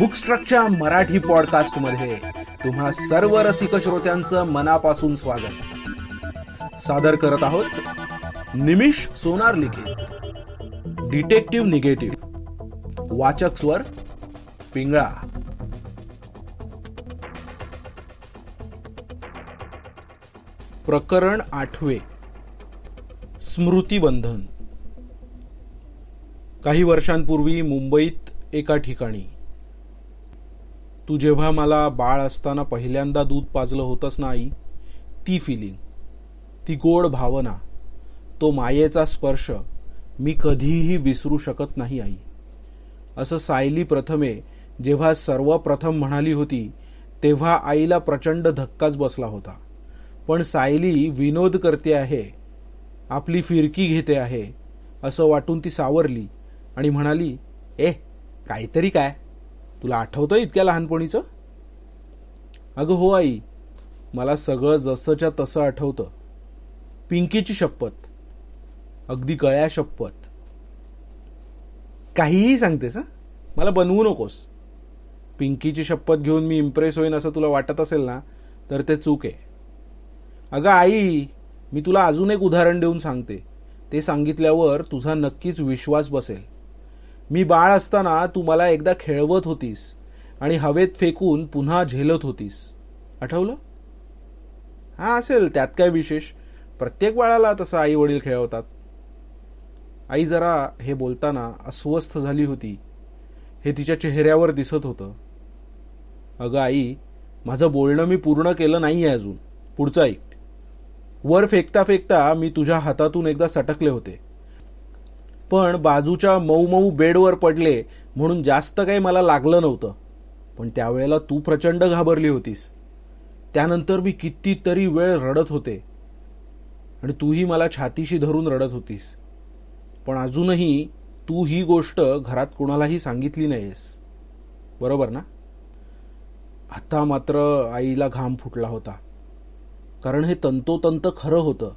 बुकस्ट्रकच्या मराठी पॉडकास्टमध्ये तुम्हा सर्व रसिक श्रोत्यांचं मनापासून स्वागत. सादर करत आहोत निमिष सोनार लिखित डिटेक्टिव्ह निगेटिव्ह. वाचक स्वर पिंगळा. प्रकरण आठवे. स्मृतीबंधन. काही वर्षांपूर्वी मुंबईत एका ठिकाणी तू जेव्हा मला बाळ असताना पहिल्यांदा दूध पाजलं होतंच ना आई ती फिलिंग ती गोड भावना तो मायेचा स्पर्श मी कधीही विसरू शकत नाही आई. असं सायली प्रथमे जेव्हा सर्वप्रथम म्हणाली होती तेव्हा आईला प्रचंड धक्काच बसला होता. पण सायली विनोद करते आहे आपली फिरकी घेते आहे असं वाटून ती सावरली आणि म्हणाली ए काहीतरी काय? तुला आठवतं इतक्या लहानपणीचं? अगं हो आई मला सगळं जसंच्या तसं आठवतं. पिंकीची शपथ अगदी गळ्या शपथ. काहीही सांगतेस हां? मला बनवू नकोस. पिंकीची शपथ घेऊन मी इम्प्रेस होईन असं तुला वाटत असेल ना तर ते चूक आहे. अगं आई मी तुला अजून एक उदाहरण देऊन सांगते. ते सांगितल्यावर तुझा नक्कीच विश्वास बसेल. मी बाळ असताना तू मला एकदा खेळवत होतीस आणि हवेत फेकून पुन्हा झेलत होतीस. आठवलं? हा असेल त्यात काय विशेष. प्रत्येक बाळाला तसं आई वडील खेळवतात. आई जरा हे बोलताना अस्वस्थ झाली होती. हे तिच्या चेहऱ्यावर दिसत होतं. अगं आई माझं बोलणं मी पूर्ण केलं नाही आहे अजून. पुढचं ऐक. वर फेकता फेकता मी तुझ्या हातातून एकदा सटकले होते. पण बाजूच्या मऊ मऊ बेडवर पडले म्हणून जास्त काही मला लागलं नव्हतं. पण त्यावेळेला तू प्रचंड घाबरली होतीस. त्यानंतर मी कितीतरी वेळ रडत होते. आणि तूही मला छातीशी धरून रडत होतीस. पण अजूनही तू ही गोष्ट घरात कुणालाही सांगितली नाहीस बरोबर ना? आता मात्र आईला घाम फुटला होता. कारण हे तंतोतंत खरं होतं.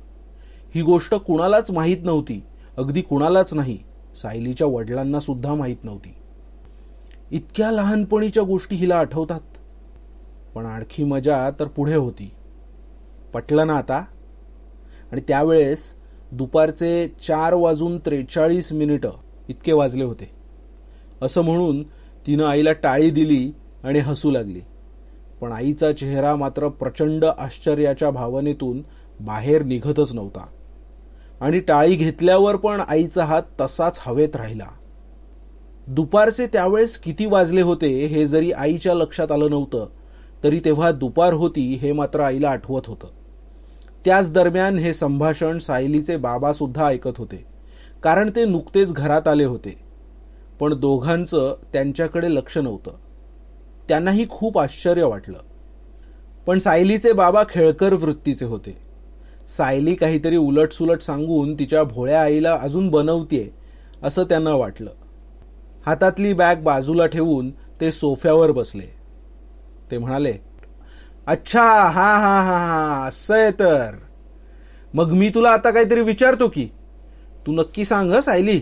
ही गोष्ट कुणालाच माहीत नव्हती. अगदी कुणालाच नाही सायलीच्या वडिलांना सुद्धा माहीत नव्हती. इतक्या लहानपणीच्या गोष्टी हिला आठवतात. पण आणखी मजा तर पुढे होती. पटलं ना आता? आणि त्यावेळेस दुपारचे चार वाजून त्रेचाळीस मिनिटं इतके वाजले होते. असं म्हणून तिनं आईला टाळी दिली आणि हसू लागली. पण आईचा चेहरा मात्र प्रचंड आश्चर्याच्या भावनेतून बाहेर निघतच नव्हता. आणि टाळी घेतल्यावर पण आईचा हात तसाच हवेत राहिला. दुपारचे त्यावेळेस किती वाजले होते हे जरी आईच्या लक्षात आलं नव्हतं तरी तेव्हा दुपार होती हे मात्र आईला आठवत होतं. त्याच दरम्यान हे संभाषण सायलीचे बाबा सुद्धा ऐकत होते कारण ते नुकतेच घरात आले होते. पण दोघांचं त्यांच्याकडे लक्ष नव्हतं. त्यांनाही खूप आश्चर्य वाटलं. पण सायलीचे बाबा खेळकर वृत्तीचे होते. सायली काहीतरी उलटसुलट सांगून तिच्या भोळ्या आईला अजून बनवतीये असं त्यांना वाटलं. हातातली बॅग बाजूला ठेवून ते सोफ्यावर बसले. ते म्हणाले अच्छा हा हा हा हा असं आहे तर. मग मी तुला आता काहीतरी विचारतो की. तू नक्की सांग सायली?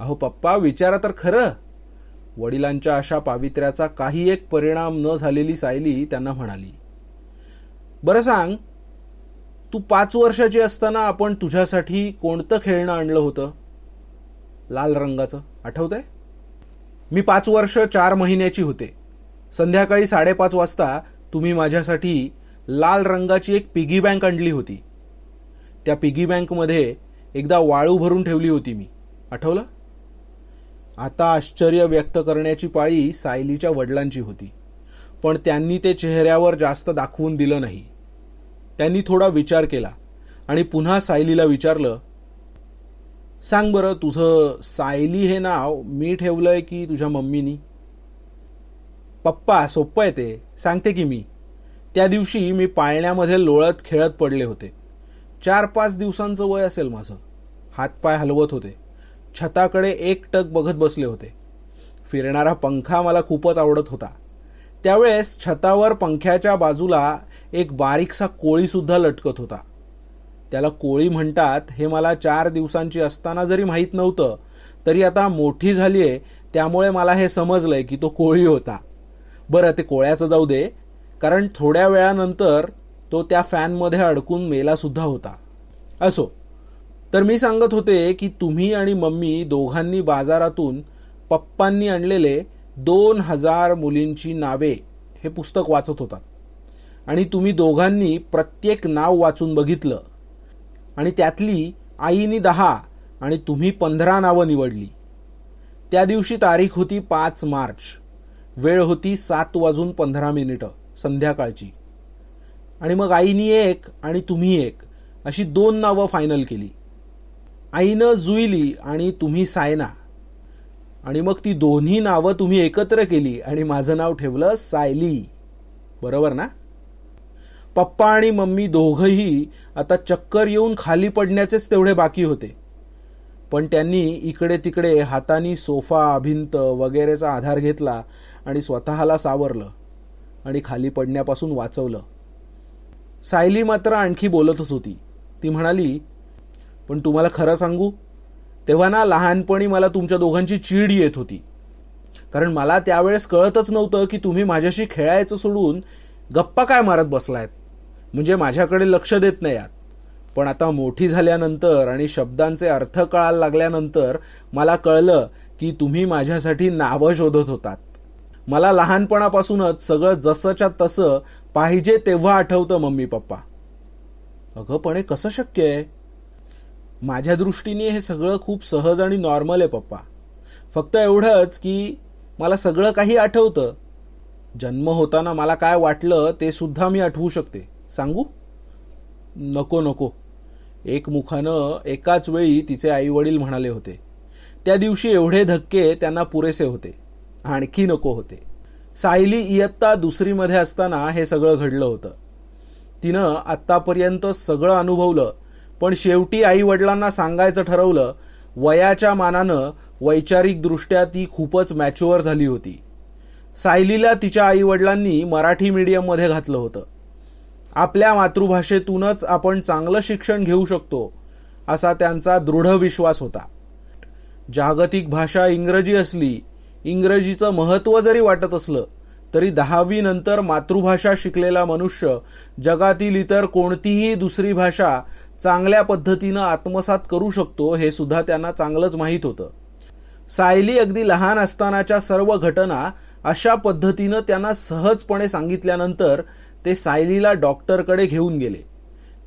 अहो पप्पा विचारा तर खरं. वडिलांच्या अशा पावित्र्याचा काही एक परिणाम न झालेली सायली त्यांना म्हणाली बरं सांग तू पाच वर्षाची असताना आपण तुझ्यासाठी कोणतं खेळणं आणलं होतं? लाल रंगाचं. आठवतंय? मी पाच वर्ष चार महिन्याची होते. संध्याकाळी साडेपाच वाजता तुम्ही माझ्यासाठी लाल रंगाची एक पिगी बँक आणली होती. त्या पिगी बँकमध्ये एकदा वाळू भरून ठेवली होती मी. आठवलं? आता आश्चर्य व्यक्त करण्याची पाळी सायलीच्या वडिलांची होती. पण त्यांनी ते चेहऱ्यावर जास्त दाखवून दिलं नाही. त्यांनी थोडा विचार केला आणि पुन्हा सायलीला विचारलं सांग बरं तुझं सायली हे नाव मी ठेवलंय की तुझ्या मम्मीनी? पप्पा सोप्पं आहे ते. सांगते की मी. त्या दिवशी मी पाळण्यामध्ये लोळत खेळत पडले होते. चार पाच दिवसांचं वय असेल माझं. हातपाय हलवत होते. छताकडे एक टक बघत बसले होते. फिरणारा पंखा मला खूपच आवडत होता. त्यावेळेस छतावर पंख्याच्या बाजूला एक बारीकसा कोळीसुद्धा लटकत होता. त्याला कोळी म्हणतात हे मला चार दिवसांची असताना जरी माहीत नव्हतं तरी आता मोठी झाली आहे त्यामुळे मला हे समजलंय की तो कोळी होता. बरं ते कोळ्याचं जाऊ दे कारण थोड्या वेळानंतर तो त्या फॅनमध्ये अडकून मेलासुद्धा होता. असो तर मी सांगत होते की तुम्ही आणि मम्मी दोघांनी बाजारातून पप्पांनी आणलेले दोन हजार मुलींची नावे हे पुस्तक वाचत होतात. आणि तुम्ही दोघांनी प्रत्येक नाव वाचून बघितलं. आणि त्यातली आईनी दहा आणि तुम्ही पंधरा नावं निवडली. त्या दिवशी तारीख होती पाच मार्च. वेळ होती सात वाजून पंधरा मिनिटं संध्याकाळची. आणि मग आईनी एक आणि तुम्ही एक अशी दोन नावं फायनल केली. आईनं जुईली आणि तुम्ही सायना. आणि मग ती दोन्ही नावं तुम्ही एकत्र केली आणि माझं नाव ठेवलं सायली. बरोबर ना? पप्पा आणि मम्मी दोघंही आता चक्कर येऊन खाली पडण्याचेच तेवढे बाकी होते. पण त्यांनी इकडे तिकडे हातानी सोफा भिंत वगैरेचा आधार घेतला आणि स्वतःला सावरलं आणि खाली पडण्यापासून वाचवलं. सायली मात्र आणखी बोलतच होती. ती म्हणाली पण तुम्हाला खरं सांगू तेव्हा ना लहानपणी मला तुमच्या दोघांची चीड येत होती. कारण मला त्यावेळेस कळतच नव्हतं की तुम्ही माझ्याशी खेळायचं सोडून गप्पा काय मारत बसलायत. म्हणजे माझ्याकडे लक्ष देत नाही आत. पण आता मोठी झाल्यानंतर आणि शब्दांचे अर्थ कळायला लागल्यानंतर मला कळलं की तुम्ही माझ्यासाठी नावं शोधत होतात. मला लहानपणापासूनच सगळं जसंच्या तसं पाहिजे तेव्हा आठवतं मम्मी पप्पा. अगं पण हे कसं शक्य आहे? माझ्या दृष्टीने हे सगळं खूप सहज आणि नॉर्मल आहे पप्पा. फक्त एवढंच की मला सगळं काही आठवतं. जन्म होताना मला काय वाटलं ते सुद्धा मी आठवू शकते. सांगू? नको नको. एकमुखानं एकाच वेळी तिचे आई वडील म्हणाले होते. त्या दिवशी एवढे धक्के त्यांना पुरेसे होते. आणखी नको होते. सायली इयत्ता दुसरीमध्ये असताना हे सगळं घडलं होतं. तिनं आत्तापर्यंत सगळं अनुभवलं पण शेवटी आई वडिलांना सांगायचं ठरवलं वयाच्या मानानं वैचारिकदृष्ट्या ती खूपच मॅच्युअर झाली होती. सायलीला तिच्या आई वडिलांनी मराठी मीडियममध्ये घातलं होतं. आपल्या मातृभाषेतूनच आपण चांगलं शिक्षण घेऊ शकतो असा त्यांचा दृढ विश्वास होता. जागतिक भाषा इंग्रजी असली इंग्रजीचं महत्त्व जरी वाटत असलं तरी दहावी नंतर मातृभाषा शिकलेला मनुष्य जगातील इतर कोणतीही दुसरी भाषा चांगल्या पद्धतीनं आत्मसात करू शकतो हे सुद्धा त्यांना चांगलंच माहीत होतं. सायली अगदी लहान असतानाच्या सर्व घटना अशा पद्धतीनं त्यांना सहजपणे सांगितल्यानंतर ते सायलीला डॉक्टरकडे घेऊन गेले.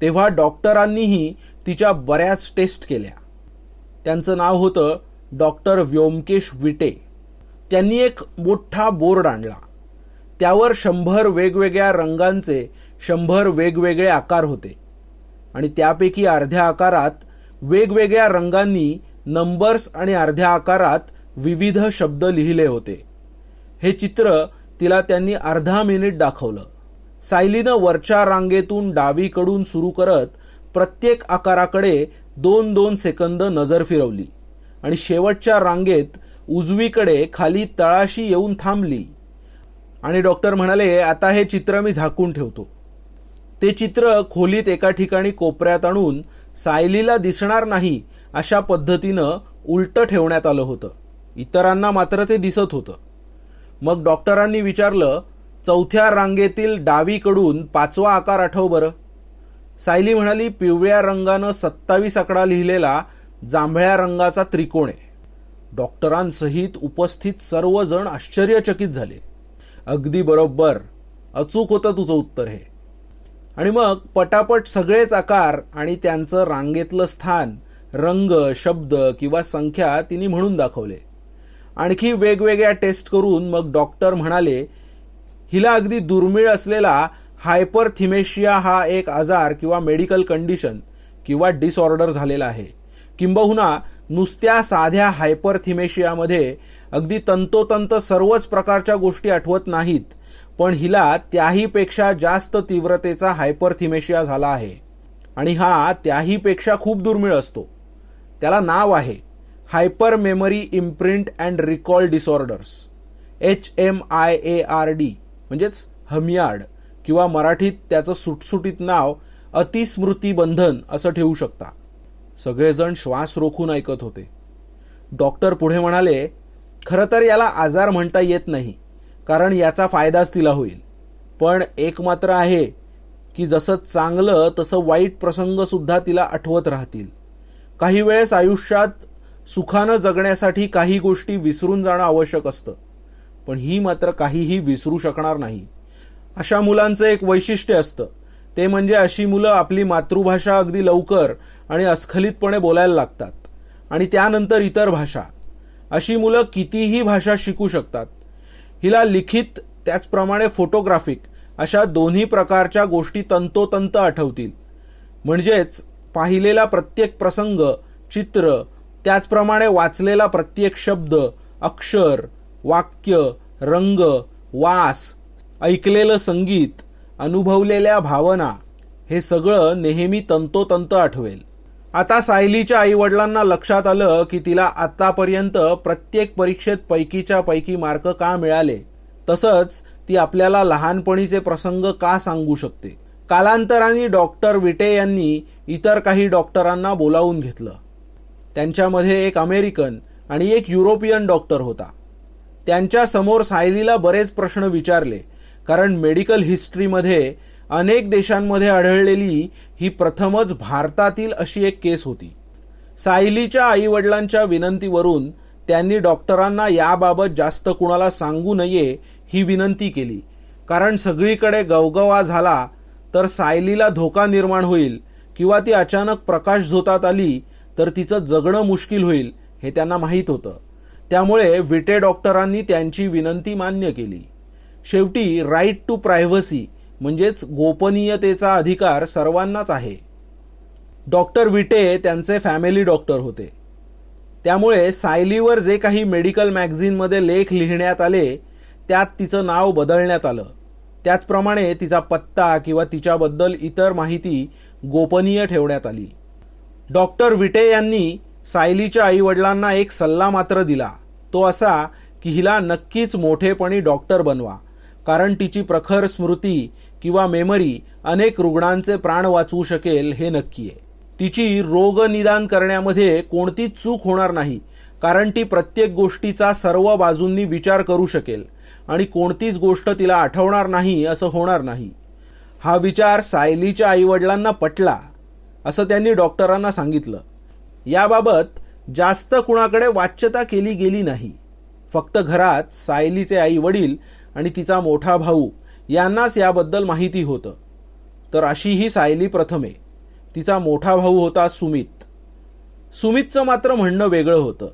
तेव्हा डॉक्टरांनीही तिच्या बऱ्याच टेस्ट केल्या. त्यांचं नाव होतं डॉक्टर व्योमकेश विटे. त्यांनी एक मोठा बोर्ड आणला. त्यावर शंभर वेगवेगळ्या रंगांचे शंभर वेगवेगळे आकार होते. आणि त्यापैकी अर्ध्या आकारात वेगवेगळ्या रंगांनी नंबर्स आणि अर्ध्या आकारात विविध शब्द लिहिले होते. हे चित्र तिला त्यांनी अर्धा मिनिट दाखवलं. सायलीनं वरच्या रांगेतून डावीकडून सुरू करत प्रत्येक आकाराकडे दोन दोन सेकंद नजर फिरवली. आणि शेवटच्या रांगेत उजवीकडे खाली तळाशी येऊन थांबली. आणि डॉक्टर म्हणाले आता हे चित्र मी झाकून ठेवतो. ते चित्र खोलीत एका ठिकाणी कोपऱ्यात आणून सायलीला दिसणार नाही अशा पद्धतीनं उलटं ठेवण्यात आलं होतं. इतरांना मात्र ते दिसत होतं. मग डॉक्टरांनी विचारलं चौथ्या रांगेतील डावीकडून पाचवा आकार आठव बरं. सायली म्हणाली पिवळ्या रंगानं सत्तावीस आकडा लिहिलेला जांभळ्या रंगाचा त्रिकोण आहे. डॉक्टरांसहित उपस्थित सर्वजण आश्चर्यचकित झाले. अगदी बरोबर. अचूक होतं तुझं उत्तर हे. आणि मग पटापट सगळेच आकार आणि त्यांचं रांगेतलं स्थान रंग शब्द किंवा संख्या तिने म्हणून दाखवले. आणखी वेगवेगळ्या टेस्ट करून मग डॉक्टर म्हणाले हिला अगदी दुर्मिळ असलेला हायपरथिमेशिया हा एक आजार किंवा मेडिकल कंडिशन किंवा डिसऑर्डर झालेला आहे. किंबहुना नुसत्या साध्या हायपरथिमेशियामध्ये अगदी तंतोतंत सर्वच प्रकारच्या गोष्टी आठवत नाहीत पण हिला त्याहीपेक्षा जास्त तीव्रतेचा हायपरथिमेशिया झाला आहे. आणि हा त्याहीपेक्षा खूप दुर्मिळ असतो. त्याला नाव आहे hyper memory imprint and recall disorders H M I A R D. म्हणजेच हमियाड किंवा मराठीत त्याचं सुटसुटीत नाव अतिस्मृतीबंधन असं ठेवू शकता. सगळेजण श्वास रोखून ऐकत होते. डॉक्टर पुढे म्हणाले खरं तर याला आजार म्हणता येत नाही कारण याचा फायदाच तिला होईल. पण एक मात्र आहे की जसं चांगलं तसं वाईट प्रसंगसुद्धा तिला आठवत राहतील. काही वेळेस आयुष्यात सुखानं जगण्यासाठी काही गोष्टी विसरून जाणं आवश्यक असतं. पण ही मात्र काहीही विसरू शकणार नाही. अशा मुलांचं एक वैशिष्ट्य असतं. ते म्हणजे अशी मुलं आपली मातृभाषा अगदी लवकर आणि अस्खलितपणे बोलायला लागतात. आणि त्यानंतर इतर भाषा. अशी मुलं कितीही भाषा शिकू शकतात. हिला लिखित त्याचप्रमाणे फोटोग्राफिक अशा दोन्ही प्रकारच्या गोष्टी तंतोतंत आठवतील. म्हणजेच पाहिलेला प्रत्येक प्रसंग चित्र त्याचप्रमाणे वाचलेला प्रत्येक शब्द अक्षर वाक्य रंग वास ऐकलेलं संगीत अनुभवलेल्या भावना हे सगळं नेहमी तंतोतंत आठवेल. आता सायलीच्या आईवडिलांना लक्षात आलं की तिला आतापर्यंत प्रत्येक परीक्षेत पैकीच्या पैकी मार्क का मिळाले? तसंच ती आपल्याला लहानपणीचे प्रसंग का सांगू शकते? कालांतराने डॉक्टर विटे यांनी इतर काही डॉक्टरांना बोलावून घेतलं. त्यांच्यामध्ये एक अमेरिकन आणि एक युरोपियन डॉक्टर होता. त्यांच्यासमोर सायलीला बरेच प्रश्न विचारले. कारण मेडिकल हिस्ट्रीमध्ये अनेक देशांमध्ये आढळलेली ही प्रथमच भारतातील अशी एक केस होती. सायलीच्या आईवडिलांच्या विनंतीवरून त्यांनी डॉक्टरांना याबाबत जास्त कुणाला सांगू नये ही विनंती केली. कारण सगळीकडे गवगवा झाला तर सायलीला धोका निर्माण होईल किंवा ती अचानक प्रकाश झोतात आली तर तिचं जगणं मुश्किल होईल हे त्यांना माहीत होतं. त्यामुळे विटे डॉक्टरांनी त्यांची विनंती मान्य केली. शेवटी राईट टू प्रायव्हसी म्हणजेच गोपनीयतेचा अधिकार सर्वांनाच आहे. डॉक्टर विटे त्यांचे फॅमिली डॉक्टर होते. त्यामुळे सायलीवर जे काही मेडिकल मॅगझिनमध्ये लेख लिहिण्यात आले त्यात तिचं नाव बदलण्यात आलं. त्याचप्रमाणे तिचा पत्ता किंवा तिच्याबद्दल इतर माहिती गोपनीय ठेवण्यात आली. डॉक्टर विटे यांनी सायलीच्या आईवडिलांना एक सल्ला मात्र दिला. तो असा की हिला नक्कीच मोठेपणी डॉक्टर बनवा. कारण तिची प्रखर स्मृती किंवा मेमरी अनेक रुग्णांचे प्राण वाचवू शकेल हे नक्की आहे. तिची रोगनिदान करण्यामध्ये कोणतीच चूक होणार नाही कारण ती प्रत्येक गोष्टीचा सर्व बाजूंनी विचार करू शकेल आणि कोणतीच गोष्ट तिला आठवणार नाही असं होणार नाही. हा विचार सायलीच्या आईवडिलांना पटला असं त्यांनी डॉक्टरांना सांगितलं. याबाबत जास्त कुणाकडे वाच्यता केली गेली नाही. फक्त घरात सायलीचे आई वडील आणि तिचा मोठा भाऊ यांनाच याबद्दल माहिती होतं. तर अशी ही सायली प्रथमे. तिचा मोठा भाऊ होता सुमित. सुमितचं मात्र म्हणणं वेगळं होतं.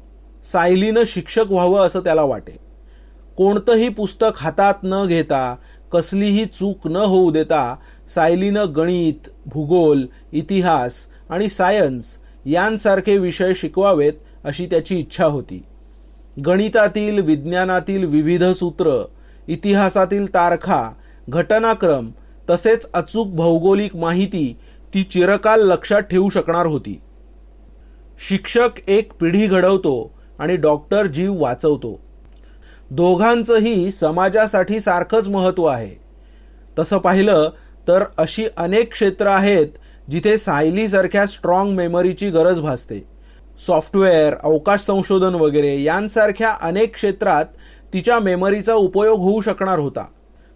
सायलीनं शिक्षक व्हावं असं त्याला वाटे. कोणतंही पुस्तक हातात न घेता कसलीही चूक न होऊ देता सायलीनं गणित भूगोल इतिहास आणि सायन्स यांसारखे विषय शिकवावेत अशी त्याची इच्छा होती. गणितातील विज्ञानातील विविध सूत्र इतिहासातील तारखा घटनाक्रम तसेच अचूक भौगोलिक माहिती ती चिरकाल लक्षात ठेवू शकणार होती. शिक्षक एक पिढी घडवतो आणि डॉक्टर जीव वाचवतो. दोघांचंही समाजासाठी सारखंच महत्त्व आहे. तसं पाहिलं तर अशी अनेक क्षेत्र आहेत जिथे सायलीसारख्या स्ट्रॉंग मेमरीची गरज भासते. सॉफ्टवेअर अवकाश संशोधन वगैरे यांसारख्या अनेक क्षेत्रात तिच्या मेमरीचा उपयोग होऊ शकणार होता.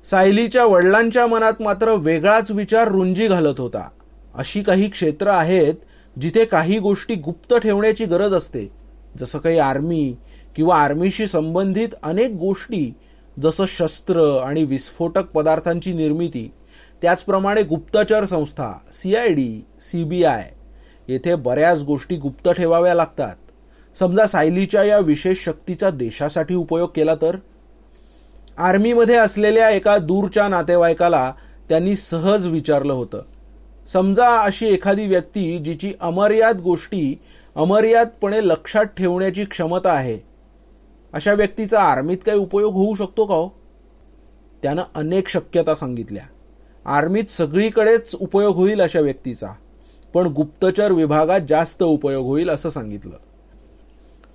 सायलीच्या वडिलांच्या मनात मात्र वेगळाच विचार रुंजी घालत होता. अशी काही क्षेत्र आहेत जिथे काही गोष्टी गुप्त ठेवण्याची गरज असते. जसं काही आर्मी किंवा आर्मीशी संबंधित अनेक गोष्टी जसं शस्त्र आणि विस्फोटक पदार्थांची निर्मिती त्याचप्रमाणे गुप्तचर संस्था सी आय डी सीबीआय येथे बऱ्याच गोष्टी गुप्त ठेवाव्या लागतात. समजा सायलीच्या या विशेष शक्तीचा देशासाठी उपयोग केला तर? आर्मीमध्ये असलेल्या एका दूरच्या नातेवाईकाला त्यांनी सहज विचारलं होतं. समजा अशी एखादी व्यक्ती जिची अमर्याद गोष्टी अमर्यादपणे लक्षात ठेवण्याची क्षमता आहे अशा व्यक्तीचा आर्मीत काही उपयोग होऊ शकतो का हो? त्यानं अनेक शक्यता सांगितल्या. आर्मीत सगळीकडेच उपयोग होईल अशा व्यक्तीचा. पण गुप्तचर विभागात जास्त उपयोग होईल असं सांगितलं.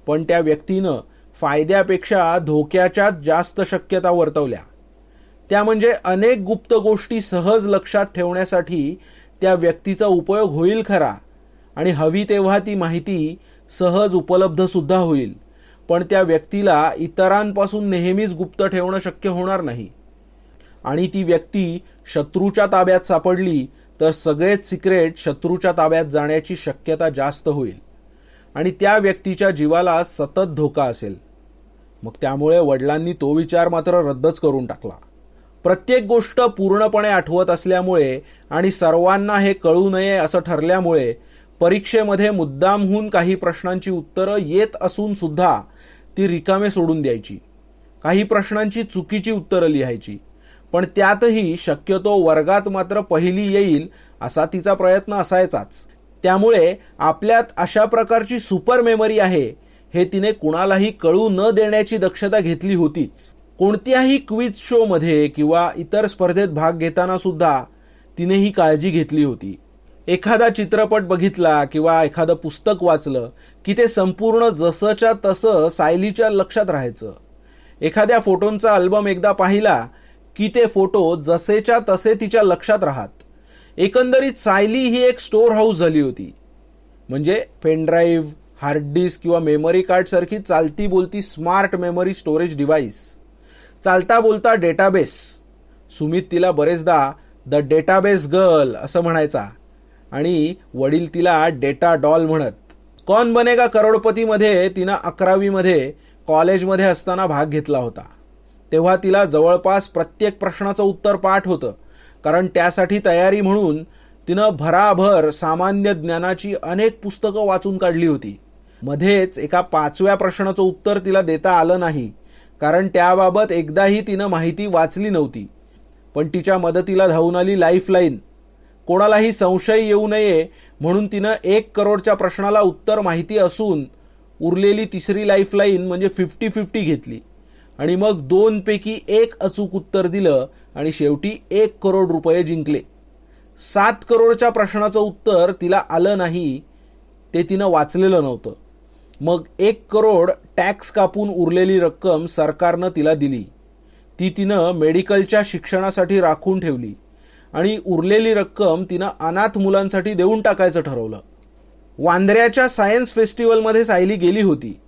पण त्या व्यक्तीनं फायद्यापेक्षा धोक्याच्याच जास्त शक्यता वर्तवल्या. त्या म्हणजे अनेक गुप्त गोष्टी सहज लक्षात ठेवण्यासाठी त्या व्यक्तीचा उपयोग होईल खरा आणि हवी तेव्हा ती माहिती सहज उपलब्ध सुद्धा होईल. पण त्या व्यक्तीला इतरांपासून नेहमीच गुप्त ठेवणं शक्य होणार नाही. आणि ती व्यक्ती शत्रूच्या ताब्यात सापडली तर सगळेच सिक्रेट शत्रूच्या ताब्यात जाण्याची शक्यता जास्त होईल. आणि त्या व्यक्तीच्या जीवाला सतत धोका असेल. मग त्यामुळे वडिलांनी तो विचार मात्र रद्दच करून टाकला. प्रत्येक गोष्ट पूर्णपणे आठवत असल्यामुळे आणि सर्वांना हे कळू नये असं ठरल्यामुळे परीक्षेमध्ये मुद्दामहून काही प्रश्नांची उत्तरं येत असून सुद्धा ती रिकामे सोडून द्यायची. काही प्रश्नांची चुकीची उत्तरं लिहायची. पण त्यातही शक्यतो वर्गात मात्र पहिली येईल असा तिचा प्रयत्न असायचाच. त्यामुळे आपल्यात अशा प्रकारची सुपर मेमरी आहे हे तिने कुणालाही कळू न देण्याची दक्षता घेतली होतीच. कोणत्याही क्विज शो मध्ये किंवा इतर स्पर्धेत भाग घेताना सुद्धा तिने ही काळजी घेतली होती. एखादा चित्रपट बघितला किंवा एखादं पुस्तक वाचलं की ते संपूर्ण जसंच्या तसं सायलीच्या लक्षात राहायचं. एखाद्या फोटोंचा अल्बम एकदा पाहिला की ते फोटो जसेच्या तसे तिच्या लक्षात राहत. एकंदरीत सायली ही एक स्टोअर हाऊस झाली होती. म्हणजे पेनड्राईव्ह हार्ड डिस्क किंवा मेमरी कार्ड सारखी चालती बोलती स्मार्ट मेमरी स्टोरेज डिव्हाइस. चालता बोलता डेटाबेस. सुमित तिला बरेचदा द डेटाबेस गर्ल असं म्हणायचा. आणि वडील तिला डेटा डॉल म्हणत. कौन बनेगा करोडपतीमध्ये तिनं अकरावीमध्ये कॉलेजमध्ये असताना भाग घेतला होता. तेव्हा तिला जवळपास प्रत्येक प्रश्नाचं उत्तर पाठ होतं. कारण त्यासाठी तयारी म्हणून तिनं भराभर सामान्य ज्ञानाची अनेक पुस्तकं वाचून काढली होती. मध्येच एका पाचव्या प्रश्नाचं उत्तर तिला देता आलं नाही कारण त्याबाबत एकदाही तिनं माहिती वाचली नव्हती. पण तिच्या मदतीला धावून आली लाईफलाईन. कोणालाही संशय येऊ नये म्हणून तिनं एक करोडच्या प्रश्नाला उत्तर माहिती असून उरलेली तिसरी लाईफलाईन म्हणजे फिफ्टी फिफ्टी घेतली. आणि मग दोनपैकी एक अचूक उत्तर दिलं आणि शेवटी एक करोड रुपये जिंकले. सात करोडच्या प्रश्नाचं उत्तर तिला आलं नाही ते तिनं वाचलेलं नव्हतं. मग एक करोड टॅक्स कापून उरलेली रक्कम सरकारनं तिला दिली. ती तिनं मेडिकलच्या शिक्षणासाठी राखून ठेवली आणि उरलेली रक्कम तिनं अनाथ मुलांसाठी देऊन टाकायचं ठरवलं. वांद्र्याच्या सायन्स फेस्टिवलमध्ये सायली गेली होती.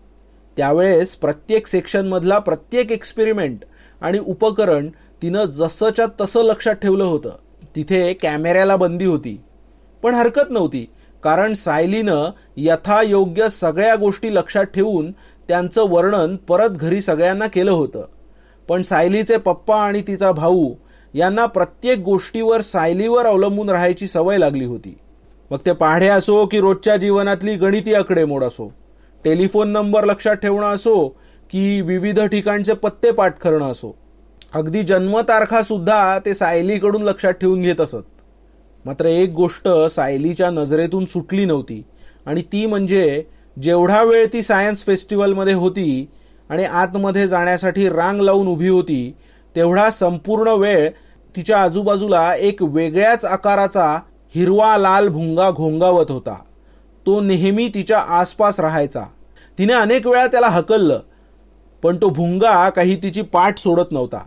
त्यावेळेस प्रत्येक सेक्शनमधला प्रत्येक एक्सपेरिमेंट आणि उपकरण तिनं जसंच्या तसं लक्षात ठेवलं होतं. तिथे कॅमेऱ्याला बंदी होती. पण हरकत नव्हती कारण सायलीनं यथायोग्य सगळ्या गोष्टी लक्षात ठेवून त्यांचं वर्णन परत घरी सगळ्यांना केलं होतं. पण सायलीचे पप्पा आणि तिचा भाऊ यांना प्रत्येक गोष्टीवर सायलीवर अवलंबून राहायची सवय लागली होती. मग ते पाढे असो की रोजच्या जीवनातली गणिती आकडेमोड असो. टेलिफोन नंबर लक्षात ठेवणं असो की विविध ठिकाणचे पत्ते पाठ करणं असो. अगदी जन्मतारखा सुद्धा ते सायलीकडून लक्षात ठेवून घेत असत. मात्र एक गोष्ट सायलीच्या नजरेतून सुटली नव्हती आणि ती म्हणजे जेवढा वेळ ती सायन्स फेस्टिवलमध्ये होती आणि आतमध्ये जाण्यासाठी रांग लावून उभी होती तेवढा संपूर्ण वेळ तिच्या आजूबाजूला एक वेगळ्याच आकाराचा हिरवा लाल भुंगा घोंगावत होता. तो नेहमी तिच्या आसपास राहायचा. तिने अनेक वेळा त्याला हकललं पण तो भुंगा काही तिची पाठ सोडत नव्हता.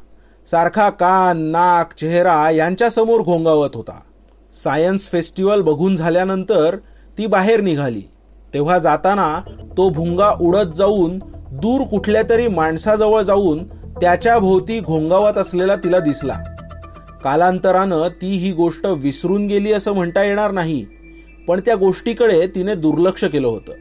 सारखा कान नाक चेहरा यांच्यासमोर घोंगावत होता. सायन्स फेस्टिवल बघून झाल्यानंतर ती बाहेर निघाली. तेव्हा जाताना तो भुंगा उडत जाऊन दूर कुठल्या तरी माणसाजवळ जाऊन त्याच्या भोवती घोंगावत असलेला तिला दिसला. कालांतरानं ती ही गोष्ट विसरून गेली असं म्हणता येणार नाही. पण त्या गोष्टीकडे तिने दुर्लक्ष केलं होतं.